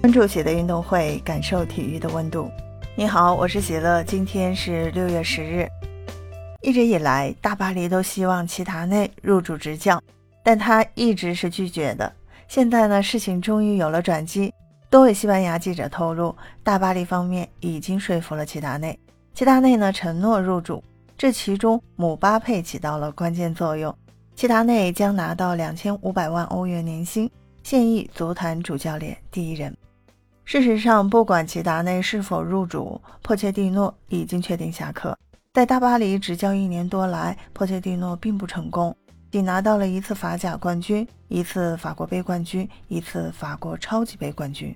关注喜乐运动会，感受体育的温度。你好，我是喜乐，今天是六月十日。一直以来，大巴黎都希望齐达内入主执教，但他一直是拒绝的。现在呢，事情终于有了转机。多位西班牙记者透露，大巴黎方面已经说服了齐达内。齐达内呢承诺入主，这其中姆巴佩起到了关键作用。齐达内将拿到两千五百万欧元年薪，现役足坛主教练第一人。事实上，不管齐达内是否入主，迫切蒂诺已经确定下课。在大巴黎执教一年多来，迫切蒂诺并不成功，仅拿到了一次法甲冠军、一次法国杯冠军、一次法国超级杯冠军。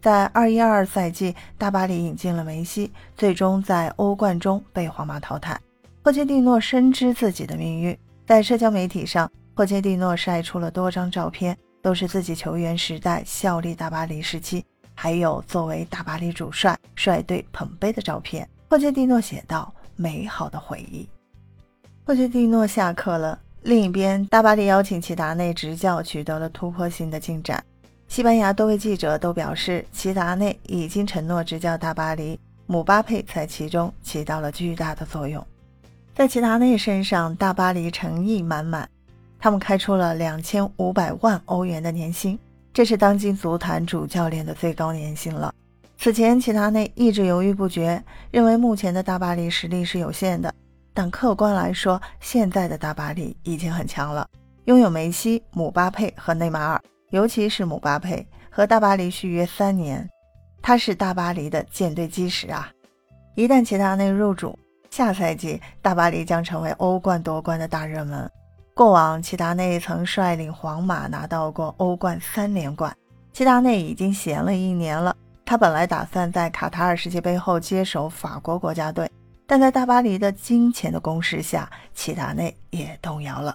在二一二赛季，大巴黎引进了梅西，最终在欧冠中被皇马淘汰。霍切蒂诺深知自己的命运，在社交媒体上，霍切蒂诺晒出了多张照片，都是自己球员时代效力大巴黎时期，还有作为大巴黎主帅率队捧杯的照片。霍切蒂诺写道：“美好的回忆。”霍切蒂诺下课了。另一边，大巴黎邀请齐达内执教，取得了突破性的进展。西班牙多位记者都表示，齐达内已经承诺执教大巴黎，姆巴佩在其中起到了巨大的作用。在齐达内身上，大巴黎诚意满满，他们开出了两千五百万欧元的年薪，这是当今足坛主教练的最高年薪了。此前，齐达内一直犹豫不决，认为目前的大巴黎实力是有限的，但客观来说，现在的大巴黎已经很强了，拥有梅西、姆巴佩和内马尔。尤其是姆巴佩和大巴黎续约三年，他是大巴黎的舰队基石啊！一旦齐达内入主，下赛季大巴黎将成为欧冠夺冠的大热门。过往齐达内曾率领皇马拿到过欧冠三连冠。齐达内已经闲了一年了，他本来打算在卡塔尔世界杯后接手法国国家队，但在大巴黎的金钱的攻势下，齐达内也动摇了。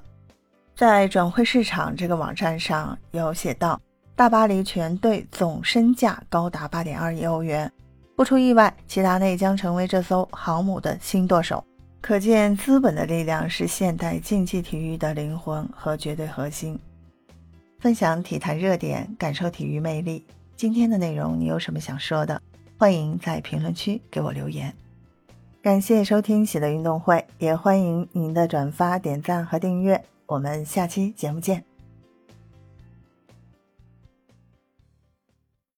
在转会市场这个网站上有写到，大巴黎全队总身价高达八点二亿欧元。不出意外，齐达内将成为这艘航母的新舵手。可见，资本的力量是现代竞技体育的灵魂和绝对核心。分享体坛热点，感受体育魅力。今天的内容你有什么想说的？欢迎在评论区给我留言。感谢收听喜乐运动会，也欢迎您的转发、点赞和订阅。我们下期节目见。